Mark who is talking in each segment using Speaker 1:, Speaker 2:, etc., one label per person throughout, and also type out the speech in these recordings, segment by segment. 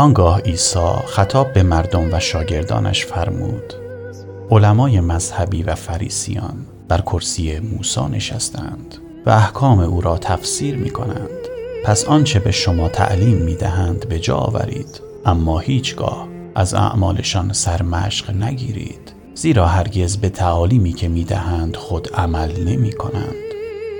Speaker 1: آنگاه عیسی خطاب به مردم و شاگردانش فرمود علمای مذهبی و فریسیان بر کرسی موسی نشستند و احکام او را تفسیر می کنند پس آنچه به شما تعلیم می دهند به جا آورید اما هیچگاه از اعمالشان سرمشق نگیرید زیرا هرگز به تعالیمی که می دهند خود عمل نمی کنند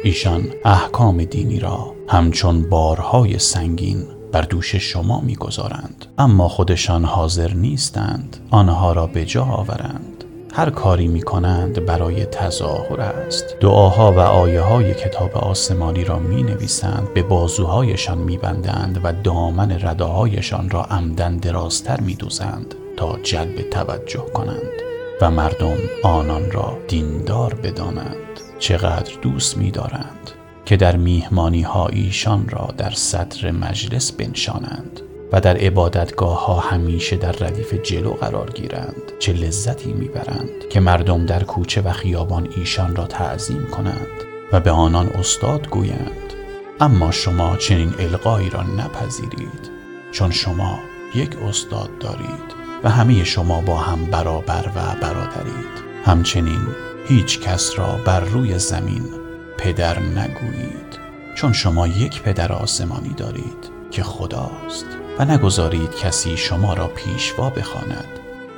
Speaker 1: ایشان احکام دینی را همچون بارهای سنگین بر دوش شما می‌گذارند. اما خودشان حاضر نیستند. آنها را به جا آورند. هر کاری می کنند برای تظاهر است. دعاها و آیه های کتاب آسمانی را می نویسند به بازوهایشان می بندند و دامن رداهایشان را عمدن درازتر می دوزند تا جلب توجه کنند و مردم آنان را دیندار بدانند. چقدر دوست می دارند که در میهمانی ها ایشان را در صدر مجلس بنشانند و در عبادتگاه ها همیشه در ردیف جلو قرار گیرند چه لذتی می‌برند که مردم در کوچه و خیابان ایشان را تعظیم کنند و به آنان استاد گویند. اما شما چنین القایی را نپذیرید چون شما یک استاد دارید و همه شما با هم برابر و برادرید. همچنین هیچ کس را بر روی زمین پدر نگویید چون شما یک پدر آسمانی دارید که خداست و نگذارید کسی شما را پیشوا بخواند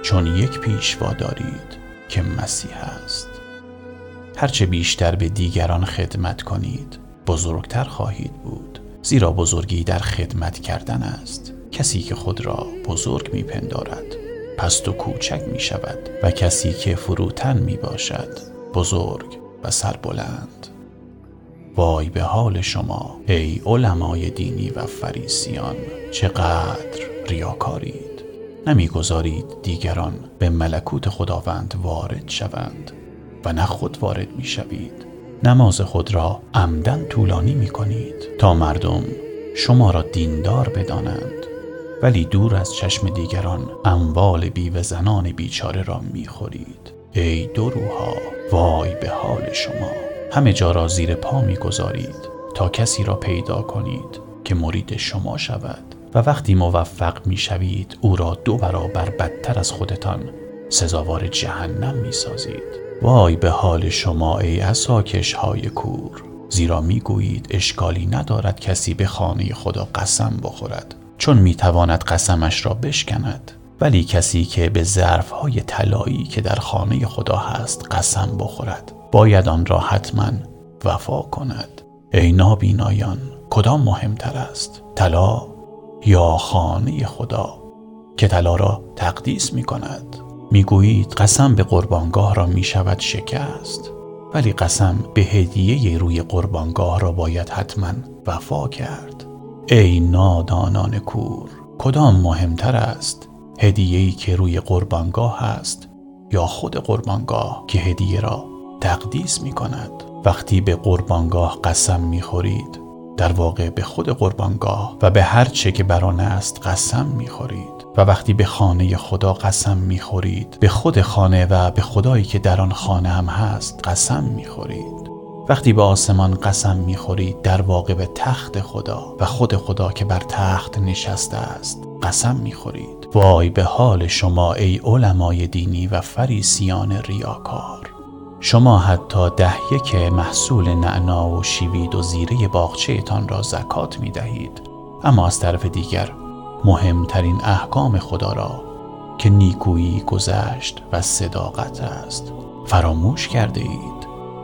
Speaker 1: چون یک پیشوا دارید که مسیح است. هرچه بیشتر به دیگران خدمت کنید بزرگتر خواهید بود زیرا بزرگی در خدمت کردن است. کسی که خود را بزرگ میپندارد پست و کوچک می شود و کسی که فروتن می باشد بزرگ و سربلند. وای به حال شما ای علمای دینی و فریسیان چقدر ریاکارید. نمی‌گذارید دیگران به ملکوت خداوند وارد شوند و نه خود وارد می شوید نماز خود را عمدن طولانی می کنید تا مردم شما را دیندار بدانند. ولی دور از چشم دیگران اموال بیوه زنان بیچاره را می خورید ای دروها وای به حال شما. همه جا را زیر پا می گذارید تا کسی را پیدا کنید که مرید شما شود. و وقتی موفق می شوید او را دو برابر بدتر از خودتان سزاوار جهنم می سازید وای به حال شما ای اساکش های کور! زیرا می گویید اشکالی ندارد کسی به خانه خدا قسم بخورد چون می تواند قسمش را بشکند. ولی کسی که به ظرف های طلایی که در خانه خدا هست قسم بخورد باید آن را حتما وفا کند. ای نابینایان کدام مهمتر است طلا یا خانه خدا که طلا را تقدیس می کند؟ می گویید قسم به قربانگاه را می شود شکست ولی قسم به هدیه روی قربانگاه را باید حتما وفا کرد. ای نادانان کور کدام مهمتر است هدیه‌ای که روی قربانگاه است یا خود قربانگاه که هدیه را تقدیس می کند وقتی به قربانگاه قسم می خورید در واقع به خود قربانگاه و به هر چه که بر است قسم می خورید و وقتی به خانه خدا قسم می خورید به خود خانه و به خدایی که در آن خانه هم هست قسم می خورید وقتی به آسمان قسم می خورید در واقع به تخت خدا و خود خدا که بر تخت نشسته است قسم می خورید وای به حال شما ای علمای دینی و فریسیان ریاکار. شما حتی ده یک محصول نعنا و شیوید و زیره باغچهتان را زکات می دهید اما از طرف دیگر مهمترین احکام خدا را که نیکویی گذشت و صداقت است فراموش کرده اید.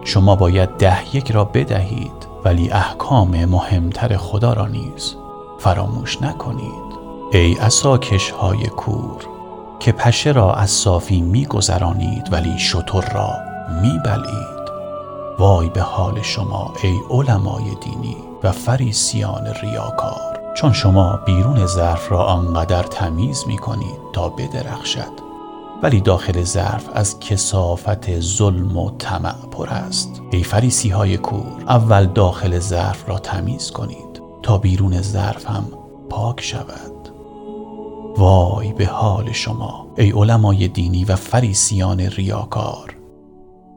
Speaker 1: شما باید ده یک را بدهید ولی احکام مهمتر خدا را نیز فراموش نکنید. ای اساکش های کور که پشه را از صافی میگذرانید ولی شتر را میبلید وای به حال شما ای علمای دینی و فریسیان ریاکار. چون شما بیرون ظرف را آنقدر تمیز می کنید تا بدرخشد. ولی داخل ظرف از کسافت ظلم و طمع پر است. ای فریسی های کور اول داخل ظرف را تمیز کنید تا بیرون ظرف هم پاک شود. وای به حال شما ای علمای دینی و فریسیان ریاکار.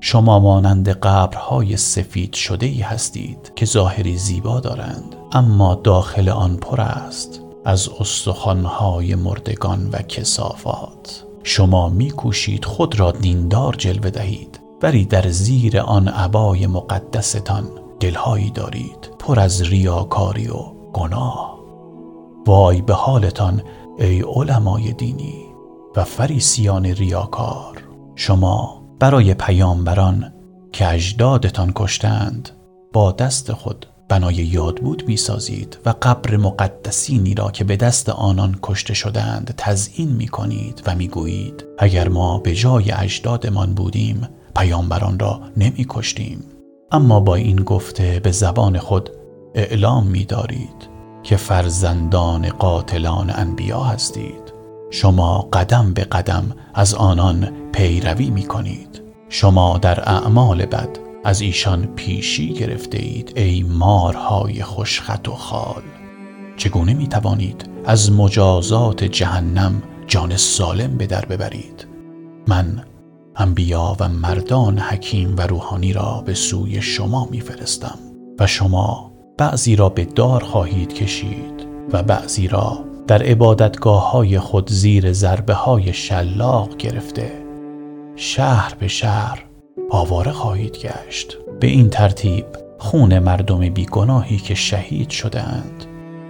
Speaker 1: شما مانند قبرهای سفید شده ای هستید که ظاهری زیبا دارند اما داخل آن پر است از استخوانهای مردگان و کسافات. شما میکوشید خود را دیندار جلوه دهید. ولی در زیر آن عبای مقدستان. دلهایی دارید. پر از ریاکاری و گناه. وای به حالتان ای علمای دینی و فریسیان ریاکار. شما برای پیامبران که اجدادتان کشتند با دست خود بنای یادبود می سازید و قبر مقدسینی را که به دست آنان کشته شدند تزئین می کنید و می گویید اگر ما به جای اجدادمان بودیم پیامبران را نمی کشتیم اما با این گفته به زبان خود اعلام می دارید که فرزندان قاتلان انبیا هستید. شما قدم به قدم از آنان پیروی می کنید شما در اعمال بد از ایشان پیشی گرفته اید ای مارهای خوشخط و خال. چگونه می توانید از مجازات جهنم جان سالم به در ببرید؟ من انبیا و مردان حکیم و روحانی را به سوی شما میفرستم و شما بعضی را به دار خواهید کشید و بعضی را در عبادتگاه های خود زیر ضربه های شلاق گرفته. شهر به شهر آواره خواهید گشت. به این ترتیب خون مردم بیگناهی که شهید شدهاند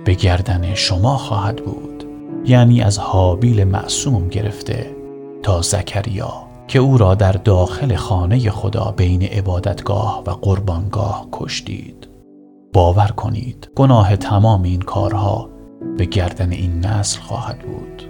Speaker 1: به گردن شما خواهد بود. یعنی از حابیل معصوم گرفته تا زکریا که او را در داخل خانه خدا بین عبادتگاه و قربانگاه کشتید. باور کنید گناه تمام این کارها به گردن این نسل خواهد بود.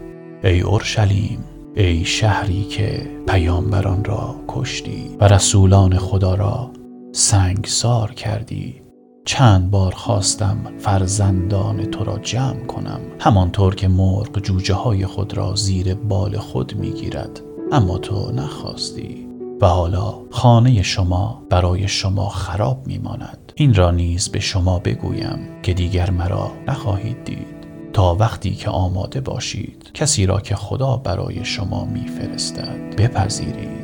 Speaker 1: ای اورشلیم ای شهری که پیامبران را کشتی و رسولان خدا را سنگسار کردی. چند بار خواستم فرزندان تو را جمع کنم همانطور که مرغ جوجه های خود را زیر بال خود می‌گیرد. اما تو نخواستی و حالا خانه شما برای شما خراب میماند. این را نیز به شما بگویم که دیگر مرا نخواهید دید. تا وقتی که آماده باشید کسی را که خدا برای شما میفرستد بپذیرید.